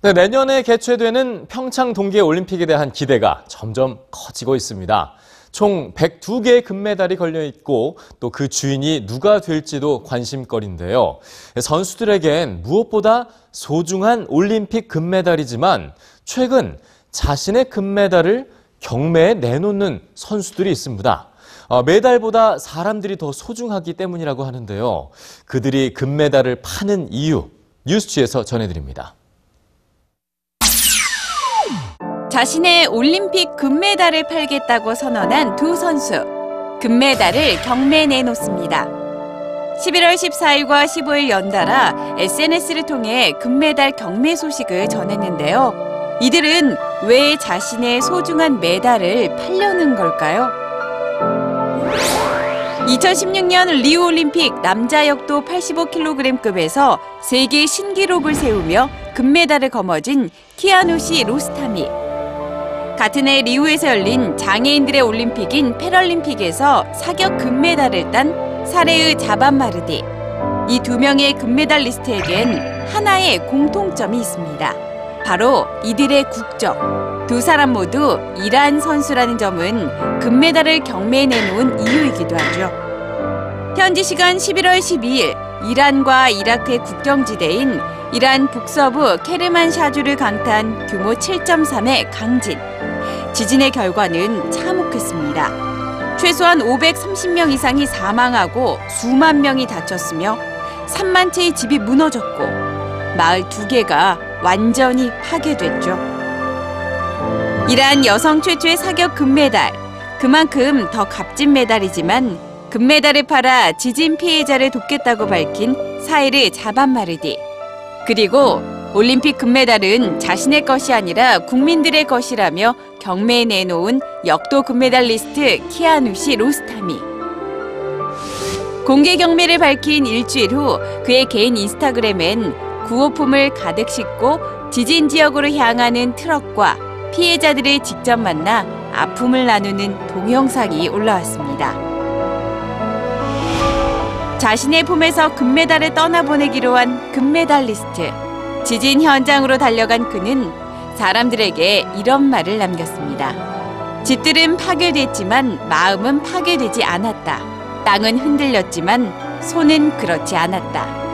네, 내년에 개최되는 평창 동계 올림픽에 대한 기대가 점점 커지고 있습니다. 총 102개의 금메달이 걸려 있고 또 그 주인이 누가 될지도 관심거리인데요. 선수들에겐 무엇보다 소중한 올림픽 금메달이지만 최근 자신의 금메달을 경매에 내놓는 선수들이 있습니다. 어, 메달보다 사람들이 더 소중하기 때문이라고 하는데요. 그들이 금메달을 파는 이유 뉴스취에서 전해드립니다. 자신의 올림픽 금메달을 팔겠다고 선언한 두 선수. 금메달을 경매에 내놓습니다. 11월 14일과 15일 연달아 SNS를 통해 금메달 경매 소식을 전했는데요. 이들은 왜 자신의 소중한 메달을 팔려는 걸까요? 2016년 리우올림픽 남자 역도 85kg급에서 세계 신기록을 세우며 금메달을 거머쥔 키아누시 로스타미. 같은 해 리우에서 열린 장애인들의 올림픽인 패럴림픽에서 사격 금메달을 딴 사레의 자반마르디. 이 두 명의 금메달리스트에겐 하나의 공통점이 있습니다. 바로 이들의 국적. 두 사람 모두 이란 선수라는 점은 금메달을 경매에 내놓은 이유이기도 하죠. 현지 시간 11월 12일 이란과 이라크의 국경지대인 이란 북서부 케르만 샤주를 강타한 규모 7.3의 강진. 지진의 결과는 참혹했습니다. 최소한 530명 이상이 사망하고 수만 명이 다쳤으며 3만 채의 집이 무너졌고 마을 두 개가 완전히 파괴됐죠. 이란 여성 최초의 사격 금메달. 그만큼 더 값진 메달이지만 금메달을 팔아 지진 피해자를 돕겠다고 밝힌 사이르 자반마르디. 그리고 올림픽 금메달은 자신의 것이 아니라 국민들의 것이라며 경매에 내놓은 역도 금메달리스트 키아누시 로스타미. 공개 경매를 밝힌 일주일 후 그의 개인 인스타그램엔 구호품을 가득 싣고 지진 지역으로 향하는 트럭과 피해자들을 직접 만나 아픔을 나누는 동영상이 올라왔습니다. 자신의 품에서 금메달을 떠나보내기로 한 금메달리스트. 지진 현장으로 달려간 그는 사람들에게 이런 말을 남겼습니다. 집들은 파괴됐지만 마음은 파괴되지 않았다. 땅은 흔들렸지만 손은 그렇지 않았다.